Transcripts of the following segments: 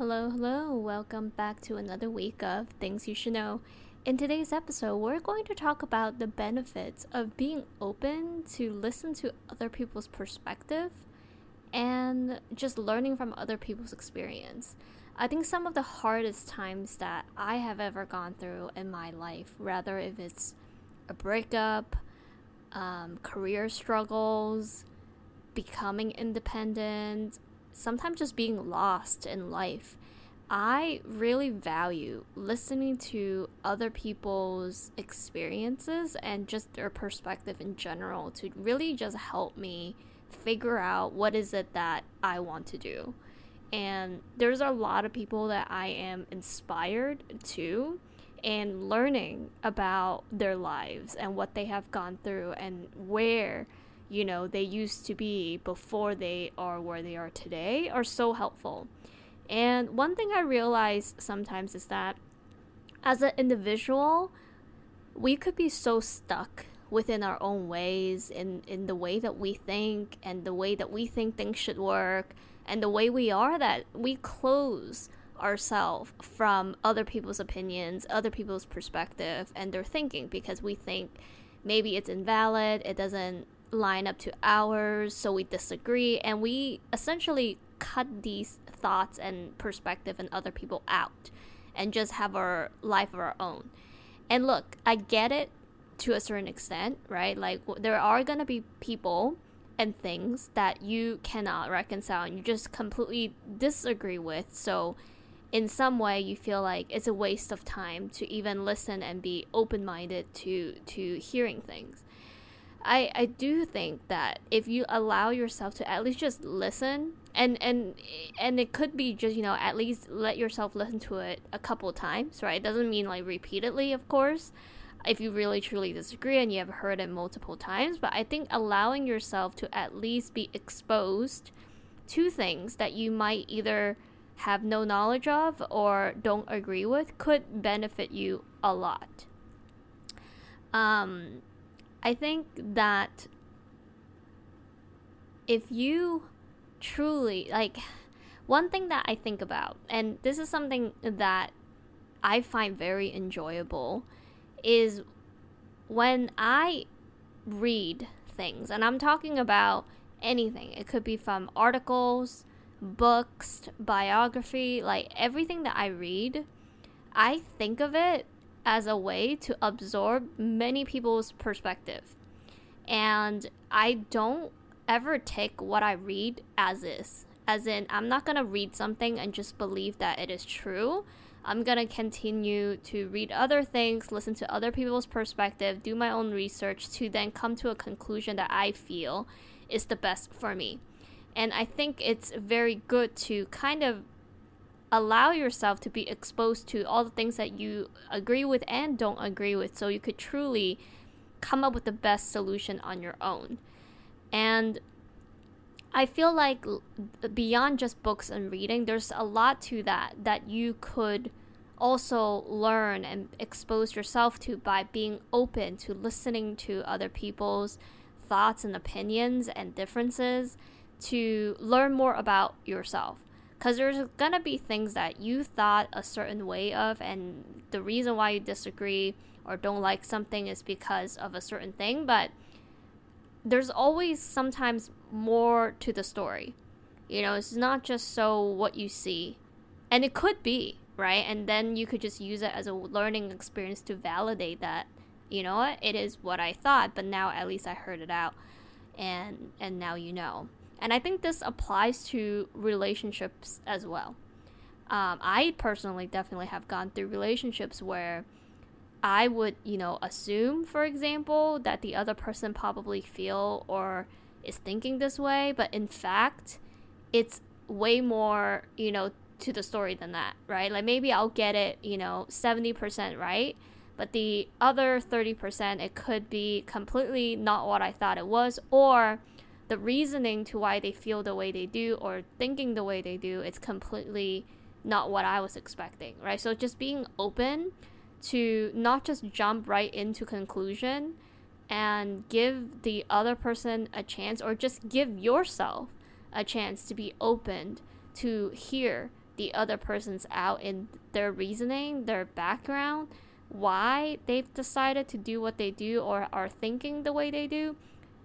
Hello, hello. Welcome back to another week of Things You Should Know. In today's episode, we're going to talk about the benefits of being open to listen to other people's perspective and just learning from other people's experience. I think some of the hardest times that I have ever gone through in my life, rather if it's a breakup, um, career struggles, becoming independent, sometimes just being lost in life. I really value listening to other people's experiences and just their perspective in general to really just help me figure out what is it that I want to do. And there's a lot of people that I am inspired to and learning about their lives and what they have gone through and where you know they used to be before they are where they are today are so helpful. And one thing I realize sometimes is that as an individual, we could be so stuck within our own ways in in the way that we think and the way that we think things should work and the way we are that we close ourselves from other people's opinions, other people's perspective and their thinking because we think maybe it's invalid, it doesn't line up to ours, so we disagree, and we essentially cut these thoughts and perspective and other people out and just have our life of our own. And look, I get it to a certain extent, right? Like there are going to be people and things that you cannot reconcile and you just completely disagree with. So in some way you feel like it's a waste of time to even listen and be open-minded to to hearing things. I I do think that if you allow yourself to at least just listen and and and it could be just you know at least let yourself listen to it a couple times right? It doesn't mean like repeatedly of course if you really truly disagree and you have heard it multiple times but i think allowing yourself to at least be exposed to things that you might either have no knowledge of or don't agree with could benefit you a lot. Um I think that if you truly like one thing that I think about, and this is something that I find very enjoyable, is when I read things, and I'm talking about anything, it could be from articles, books, biography, like everything that I read, I think of it as a way to absorb many people's perspective. And I don't ever take what I read as is. As in, I'm not to read something and just believe that it is true. I'm to continue to read other things, listen to other people's perspective, do my own research to then come to a conclusion that I feel is the best for me. And I think it's very good to kind of allow yourself to be exposed to all the things that you agree with and don't agree with so you could truly come up with the best solution on your own. And I feel like beyond just books and reading, there's a lot to that that you could also learn and expose yourself to by being open to listening to other people's thoughts and opinions and differences to learn more about yourself because there's gonna be things that you thought a certain way of and the reason why you disagree or don't like something is because of a certain thing but there's always sometimes more to the story. You know it's not just so what you see. And it could be right? And then you could just use it as a learning experience to validate that you know it is what i thought but now at least i heard it out and and now you know and I think this applies to relationships as well. Um, I personally definitely have gone through relationships where I would, you know, assume, for example, that the other person probably feel or is thinking this way, but in fact, it's way more, you know, to the story than that, right? Like maybe I'll get it, you know, 70% right, but the other 30% it could be completely not what I thought it was or the reasoning to why they feel the way they do or thinking the way they do, it's completely not what I was expecting, right? So just being open to not just jump right into conclusion and give the other person a chance or just give yourself a chance to be open to hear the other person's out in their reasoning, their background, why they've decided to do what they do or are thinking the way they do,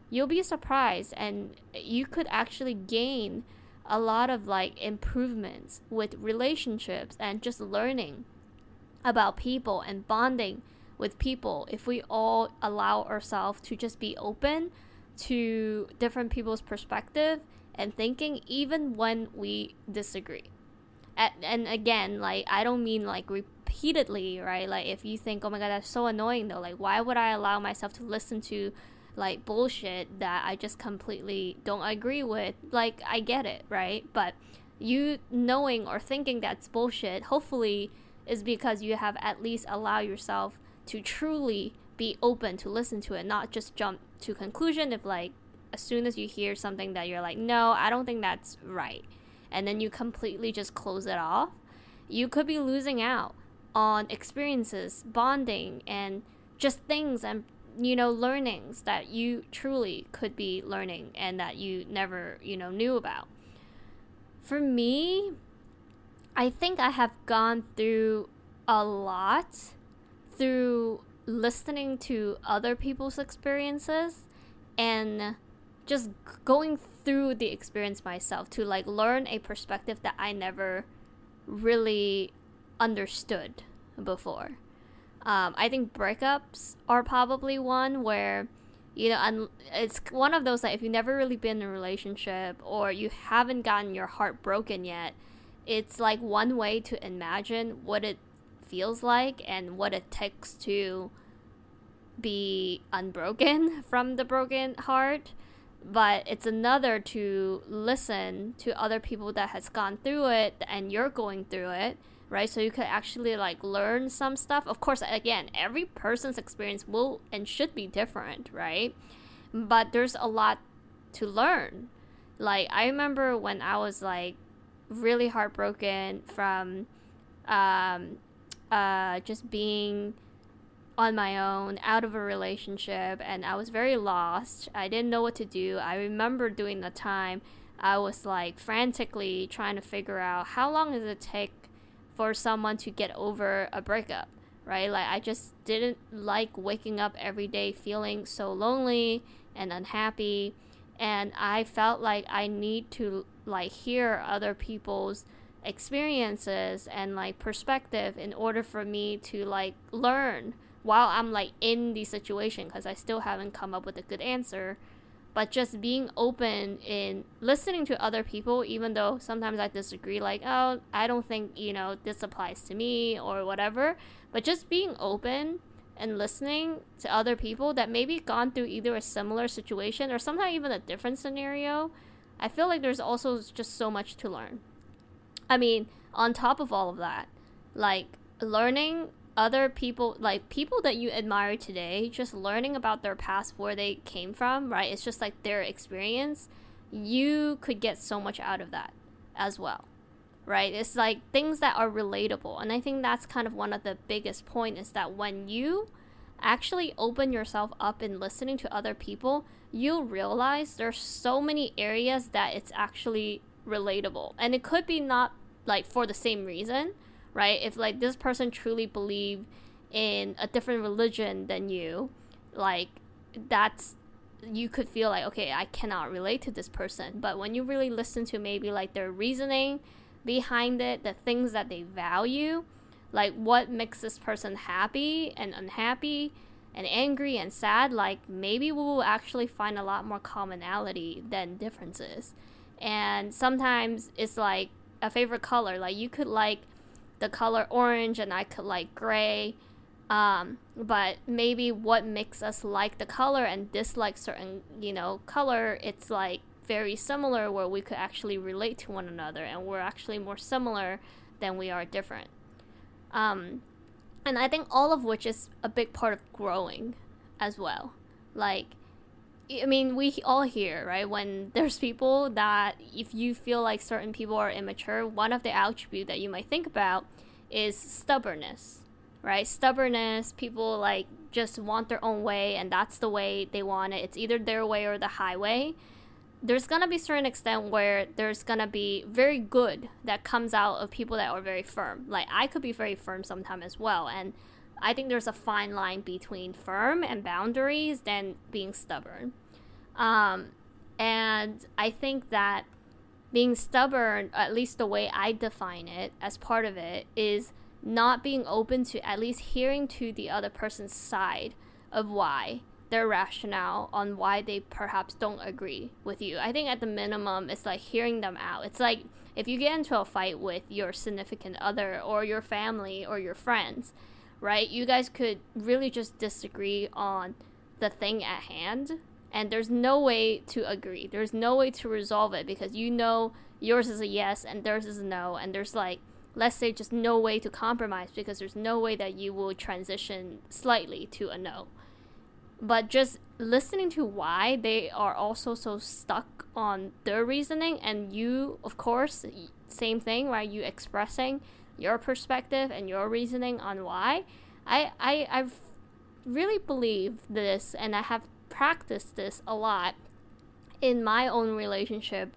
you'll be surprised and you could actually gain a lot of like improvements with relationships and just learning about people and bonding with people. If we all allow ourselves to just be open to different people's perspective and thinking even when we disagree. And, again like i don't mean like repeatedly right? Like if you think oh my god that's so annoying though like why would i allow myself to listen to like bullshit that i just completely don't agree with. Like i get it right? But you knowing or thinking that's bullshit hopefully is because you have at least allowed yourself to truly be open to listen to it not just jump to conclusion if like as soon as you hear something that you're like no i don't think that's right and then you completely just close it off you could be losing out on experiences bonding and just things and you know learnings that you truly could be learning and that you never you know knew about for me i think i have gone through a lot through listening to other people's experiences and just going through the experience myself to like learn a perspective that I never really understood before. Um, I think breakups are probably one where, you know, it's one of those that if you've never really been in a relationship or you haven't gotten your heart broken yet, it's like one way to imagine what it feels like and what it takes to be unbroken from the broken heart. But it's another to listen to other people that has gone through it and you're going through it right so you could actually like learn some stuff of course again every person's experience will and should be different right but there's a lot to learn like i remember when i was like really heartbroken from um uh just being on my own, out of a relationship, and I was very lost. I didn't know what to do. I remember during the time I was like frantically trying to figure out how long does it take for someone to get over a breakup, right? Like I just didn't like waking up every day feeling so lonely and unhappy, and I felt like I need to like hear other people's experiences and like perspective in order for me to like learn while I'm like in the situation because I still haven't come up with a good answer. But just being open in listening to other people, even though sometimes I disagree, like, oh, I don't think, you know, this applies to me or whatever. But just being open and listening to other people that maybe gone through either a similar situation or sometimes even a different scenario, I feel like there's also just so much to learn. I mean, on top of all of that, like learning other people like people that you admire today just learning about their past where they came from right? It's just like their experience. You could get so much out of that as well right? It's like things that are relatable. And i think that's kind of one of the biggest point is that when you actually open yourself up in listening to other people you'll realize there's so many areas that it's actually relatable. And it could be not like for the same reason right? If like this person truly believe in a different religion than you, like that's you could feel like okay, I cannot relate to this person. But when you really listen to maybe like their reasoning behind it, the things that they value, like what makes this person happy and unhappy and angry and sad, like maybe we will actually find a lot more commonality than differences. And sometimes it's like a favorite color. Like you could like the color orange and I could like gray. Um, but maybe what makes us like the color and dislike certain, you know, color, it's like very similar where we could actually relate to one another and we're actually more similar than we are different. Um, and I think all of which is a big part of growing as well. Like, I mean, we all hear, right? When there's people that, if you feel like certain people are immature, one of the attributes that you might think about is stubbornness, right? Stubbornness, people like just want their own way, and that's the way they want it. It's either their way or the highway. there's gonna be certain extent where there's gonna be very good that comes out of people that are very firm. Like I could be very firm sometime as well, and I think there's a fine line between firm and boundaries than being stubborn. Um, and I think that being stubborn, at least the way I define it as part of it, is not being open to at least hearing to the other person's side of why their rationale on why they perhaps don't agree with you. I think at the minimum, it's like hearing them out. It's like if you get into a fight with your significant other or your family or your friends, right? You guys could really just disagree on the thing at hand, and there's no way to agree. There's no way to resolve it because you know yours is a yes and theirs is a no, and there's like let's say just no way to compromise because there's no way that you will transition slightly to a no but just listening to why they are also so stuck on their reasoning and you of course same thing right you expressing your perspective and your reasoning on why i i i've really believe this and i have practiced this a lot in my own relationship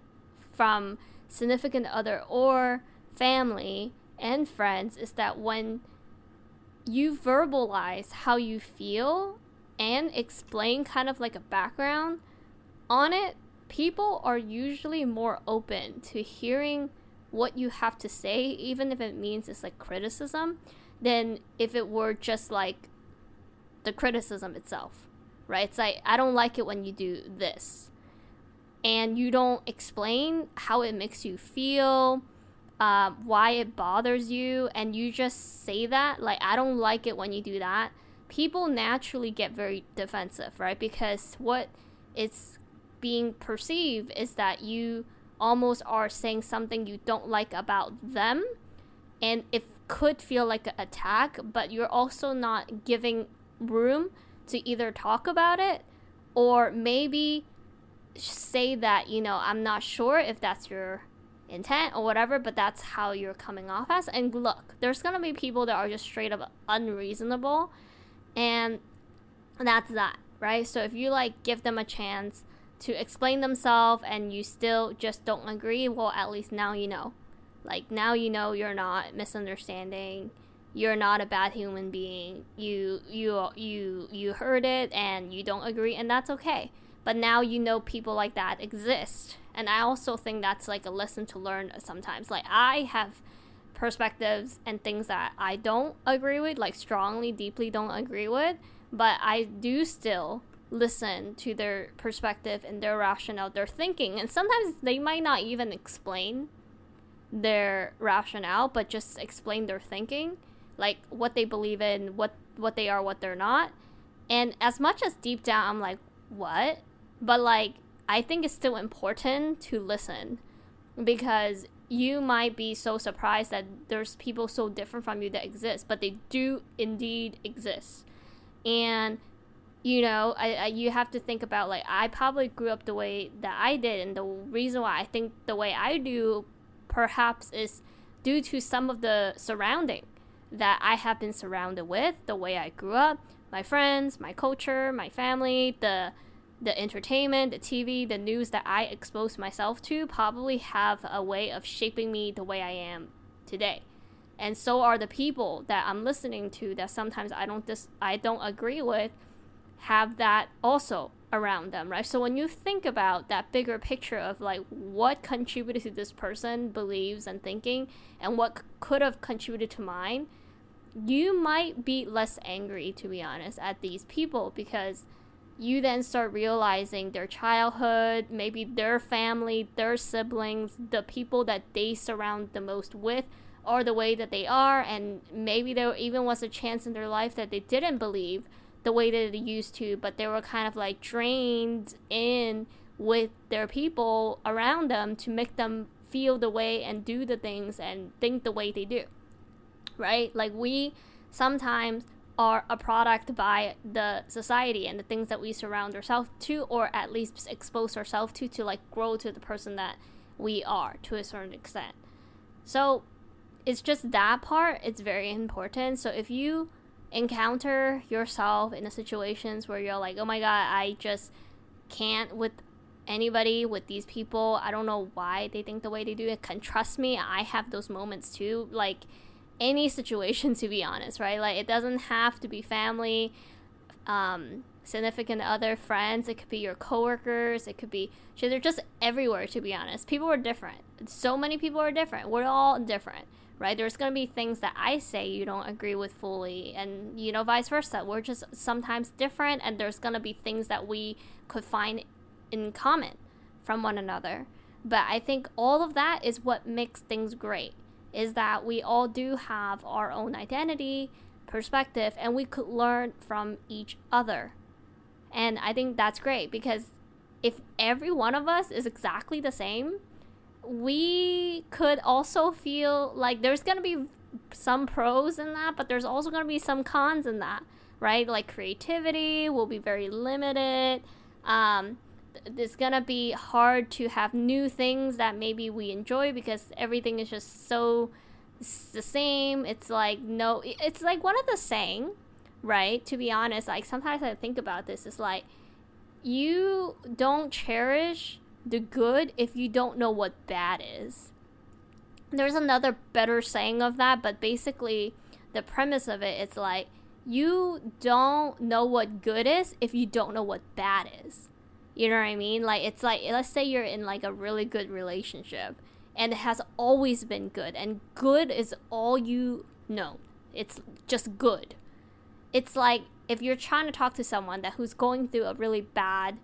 from significant other or family and friends is that when you verbalize how you feel and explain kind of like a background on it, people are usually more open to hearing what you have to say, even if it means it's like criticism, than if it were just like the criticism itself, right? It's like, I don't like it when you do this. And you don't explain how it makes you feel, uh, why it bothers you, and you just say that, like, I don't like it when you do that people naturally get very defensive, right? Because what it's being perceived is that you almost are saying something you don't like about them and it could feel like an attack, but you're also not giving room to either talk about it or maybe say that, you know, I'm not sure if that's your intent or whatever, but that's how you're coming off as. And look, there's gonna be people that are just straight up unreasonable and that's that, right? So if you like give them a chance to explain themselves and you still just don't agree, well, at least now you know. Like now you know you're not misunderstanding. You're not a bad human being. You you you you heard it and you don't agree and that's okay. But now you know people like that exist. And I also think that's like a lesson to learn sometimes. Like I have perspectives and things that I don't agree with, like strongly, deeply don't agree with, but I do still listen to their perspective and their rationale, their thinking. And sometimes they might not even explain their rationale, but just explain their thinking, like what they believe in, what what they are, what they're not. And as much as deep down I'm like, what? But like I think it's still important to listen because you might be so surprised that there's people so different from you that exist, but they do indeed exist. And you know, I, I, you have to think about like I probably grew up the way that I did, and the reason why I think the way I do, perhaps, is due to some of the surrounding that I have been surrounded with, the way I grew up, my friends, my culture, my family, the the entertainment, the TV, the news that I expose myself to probably have a way of shaping me the way I am today. And so are the people that I'm listening to that sometimes I don't dis- I don't agree with have that also around them, right? So when you think about that bigger picture of like what contributed to this person believes and thinking and what could have contributed to mine, you might be less angry to be honest at these people because you then start realizing their childhood, maybe their family, their siblings, the people that they surround the most with are the way that they are, and maybe there even was a chance in their life that they didn't believe the way that they used to, but they were kind of like drained in with their people around them to make them feel the way and do the things and think the way they do. Right? Like we sometimes are a product by the society and the things that we surround ourselves to or at least expose ourselves to to like grow to the person that we are to a certain extent so it's just that part it's very important so if you encounter yourself in the situations where you're like oh my god i just can't with anybody with these people. I don't know why they think the way they do it. Can trust me, I have those moments too. Like any situation, to be honest, right? Like it doesn't have to be family, um, significant other, friends. It could be your coworkers. It could be. They're just everywhere, to be honest. People are different. So many people are different. We're all different right? There's going to be things that I say you don't agree with fully, and you know, vice versa. We're just sometimes different, and there's going to be things that we could find in common from one another. But I think all of that is what makes things great is that we all do have our own identity, perspective, and we could learn from each other. And I think that's great because if every one of us is exactly the same, we could also feel like there's going to be some pros in that, but there's also going to be some cons in that, right? Like creativity will be very limited. Um, it's going to be hard to have new things that maybe we enjoy because everything is just so the same. It's like, no, it's like one of the saying, right? To be honest, like sometimes I think about this, it's like, you don't cherish the good if you don't know what bad is. There's another better saying of that, but basically, the premise of it is like you don't know what good is if you don't know what bad is. You know what I mean? Like it's like let's say you're in like a really good relationship and it has always been good and good is all you know. It's just good. It's like if you're trying to talk to someone that who's going through a really bad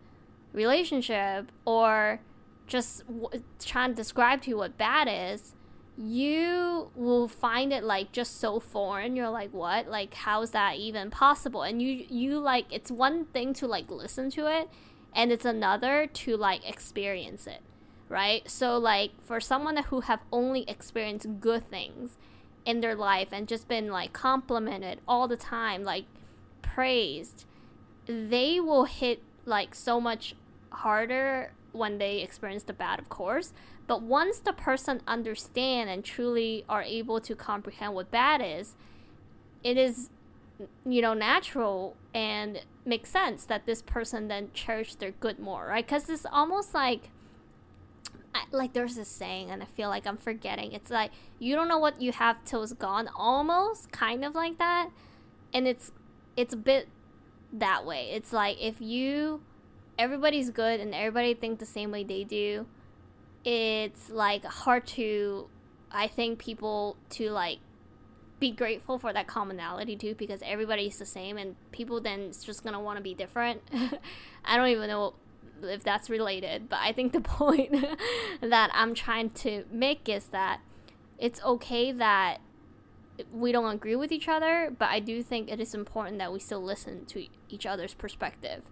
relationship or just w- trying to describe to you what bad is, you will find it like just so foreign. You're like, what? Like, how's that even possible? And you, you like, it's one thing to like listen to it, and it's another to like experience it, right? So, like, for someone who have only experienced good things in their life and just been like complimented all the time, like praised, they will hit like so much harder when they experience the bad, of course. But once the person understand and truly are able to comprehend what bad is, it is, you know, natural and makes sense that this person then cherish their good more, right? Because it's almost like, like there's this saying, and I feel like I'm forgetting. It's like you don't know what you have till it's gone, almost kind of like that, and it's it's a bit that way. It's like if you everybody's good and everybody think the same way they do, it's like hard to I think people to like be grateful for that commonality too because everybody's the same and people then it's just gonna want to be different. I don't even know if that's related, but I think the point that I'm trying to make is that it's okay that we don't agree with each other, but I do think it is important that we still listen to each other's perspective.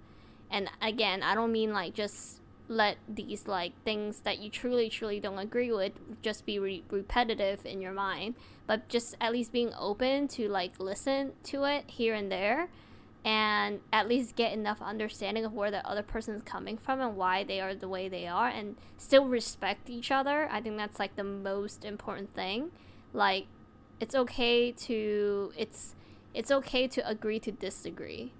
And again i don't mean like just let these like things that you truly truly don't agree with just be re- repetitive in your mind but just at least being open to like listen to it here and there and at least get enough understanding of where the other person is coming from and why they are the way they are and still respect each other i think that's like the most important thing. Like it's okay to it's it's okay to agree to disagree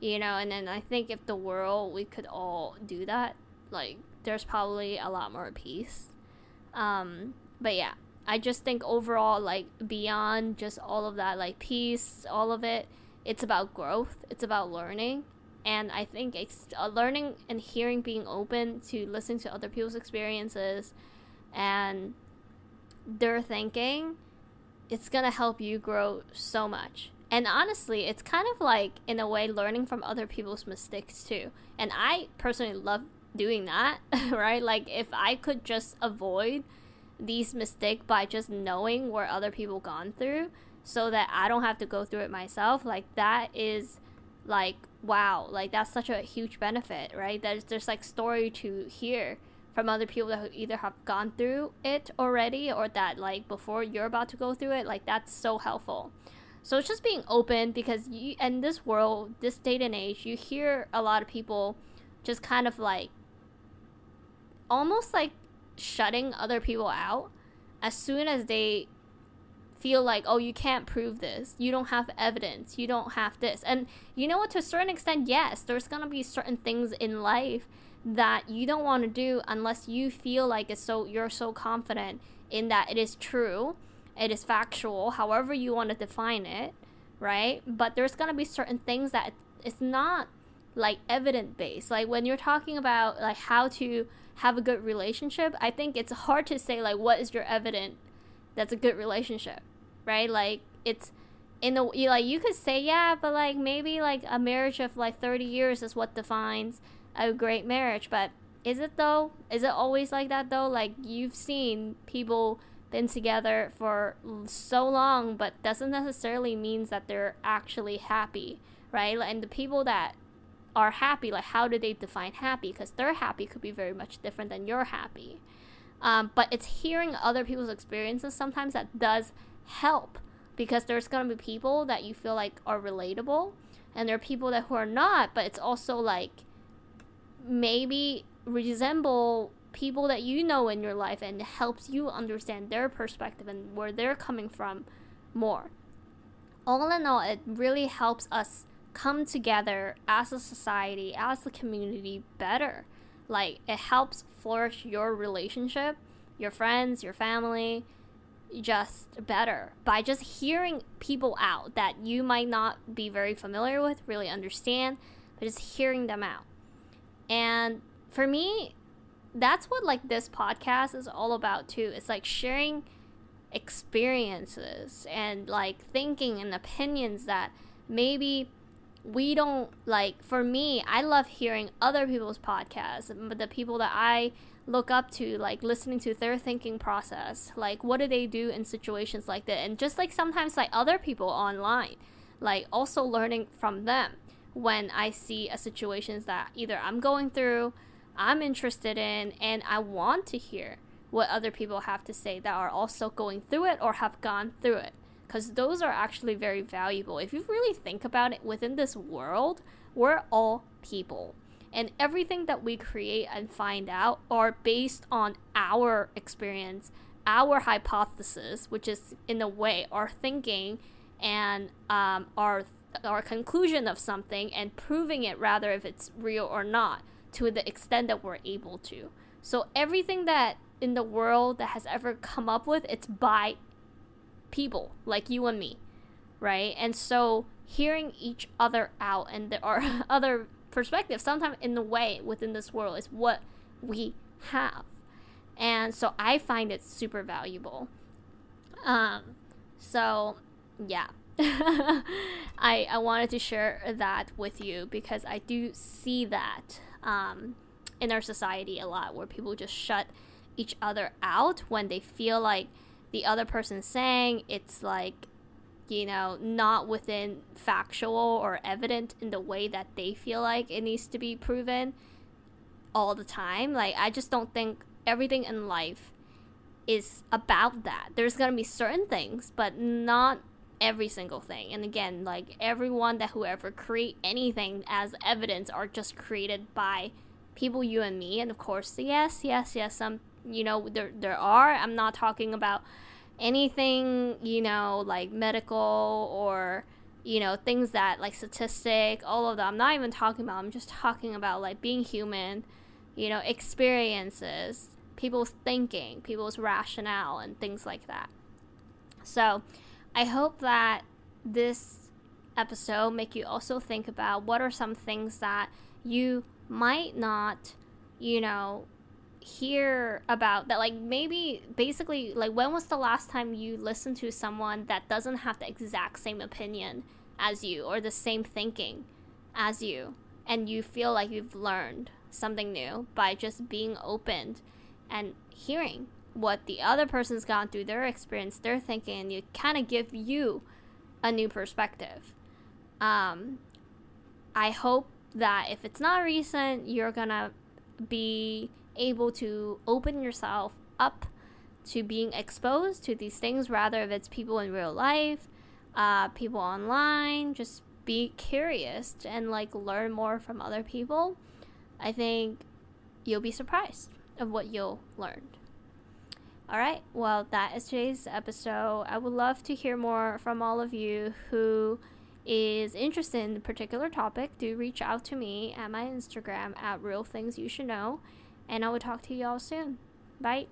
you know and then i think if the world we could all do that like there's probably a lot more peace. Um but yeah i just think overall like beyond just all of that like peace all of it it's about growth it's about learning and i think it's uh, learning and hearing being open to listening to other people's experiences and their thinking it's gonna help you grow so much and honestly, it's kind of like, in a way, learning from other people's mistakes too. And I personally love doing that, right? Like, if I could just avoid these mistakes by just knowing where other people gone through so that I don't have to go through it myself, like, that is like, wow, like, that's such a huge benefit, right? There's, there's like story to hear from other people that either have gone through it already or that like before you're about to go through it like that's so helpful so it's just being open because you in this world, this date and age, you hear a lot of people just kind of like almost like shutting other people out as soon as they feel like, oh, you can't prove this. You don't have evidence. You don't have this. And you know what? To a certain extent, yes, there's going to be certain things in life that you don't want to do unless you feel like it's so you're so confident in that it is true, it is factual, however you want to define it, right? But there's going to be certain things that it's not like evident based. Like when you're talking about like how to have a good relationship, I think it's hard to say like what is your evident that's a good relationship right? Like it's in the you like you could say yeah, but like maybe like a marriage of like 30 years is what defines a great marriage, but is it though? Is it always like that though? Like you've seen people been together for so long, but doesn't necessarily means that they're actually happy, right? And the people that are happy, like how do they define happy? Because their happy could be very much different than your happy. Um, but it's hearing other people's experiences sometimes that does help because there's going to be people that you feel like are relatable and there are people that who are not but it's also like maybe resemble people that you know in your life and helps you understand their perspective and where they're coming from more. All in all it really helps us come together as a society as a community better like it helps flourish your relationship your friends your family just better by just hearing people out that you might not be very familiar with, really understand, but just hearing them out. And for me, that's what like this podcast is all about too. It's like sharing experiences and like thinking and opinions that maybe we don't like for me i love hearing other people's podcasts but the people that i look up to like listening to their thinking process like what do they do in situations like that? And just like sometimes like other people online like also learning from them when i see a situations that either i'm going through i'm interested in and i want to hear what other people have to say that are also going through it or have gone through it because those are actually very valuable if you really think about it within this world we're all people and everything that we create and find out are based on our experience, our hypothesis, which is in a way our thinking and um, our our conclusion of something and proving it rather if it's real or not to the extent that we're able to. So everything that in the world that has ever come up with it's by people like you and me, right? And so hearing each other out and there are other perspectives, sometimes in the way within this world is what we have. And so I find it super valuable. Um, so yeah. I, I wanted to share that with you because I do see that um, in our society a lot where people just shut each other out when they feel like the other person saying it's like you know, not within factual or evident in the way that they feel like it needs to be proven all the time. Like, I just don't think everything in life is about that. There's going to be certain things, but not every single thing. And again, like everyone that whoever create anything as evidence are just created by people you and me. And of course, yes, yes, yes, some you know there there are. I'm not talking about anything, you know, like medical or you know, things that like statistic, all of that. I'm not even talking about. I'm just talking about like being human, you know, experiences, people's thinking, people's rationale and things like that. So, I hope that this episode make you also think about what are some things that you might not, you know, hear about that like maybe basically like when was the last time you listened to someone that doesn't have the exact same opinion as you or the same thinking as you? And you feel like you've learned something new by just being open and hearing what the other person's gone through their experience their thinking and you kind of give you a new perspective. Um, i hope that if it's not recent you're gonna be able to open yourself up to being exposed to these things, rather if it's people in real life, uh, people online, just be curious and like learn more from other people. I think you'll be surprised of what you'll learn. All right, well, that is today's episode. I would love to hear more from all of you who is interested in a particular topic. Do reach out to me at my Instagram at Real Things You Should Know, and I will talk to y'all soon. Bye.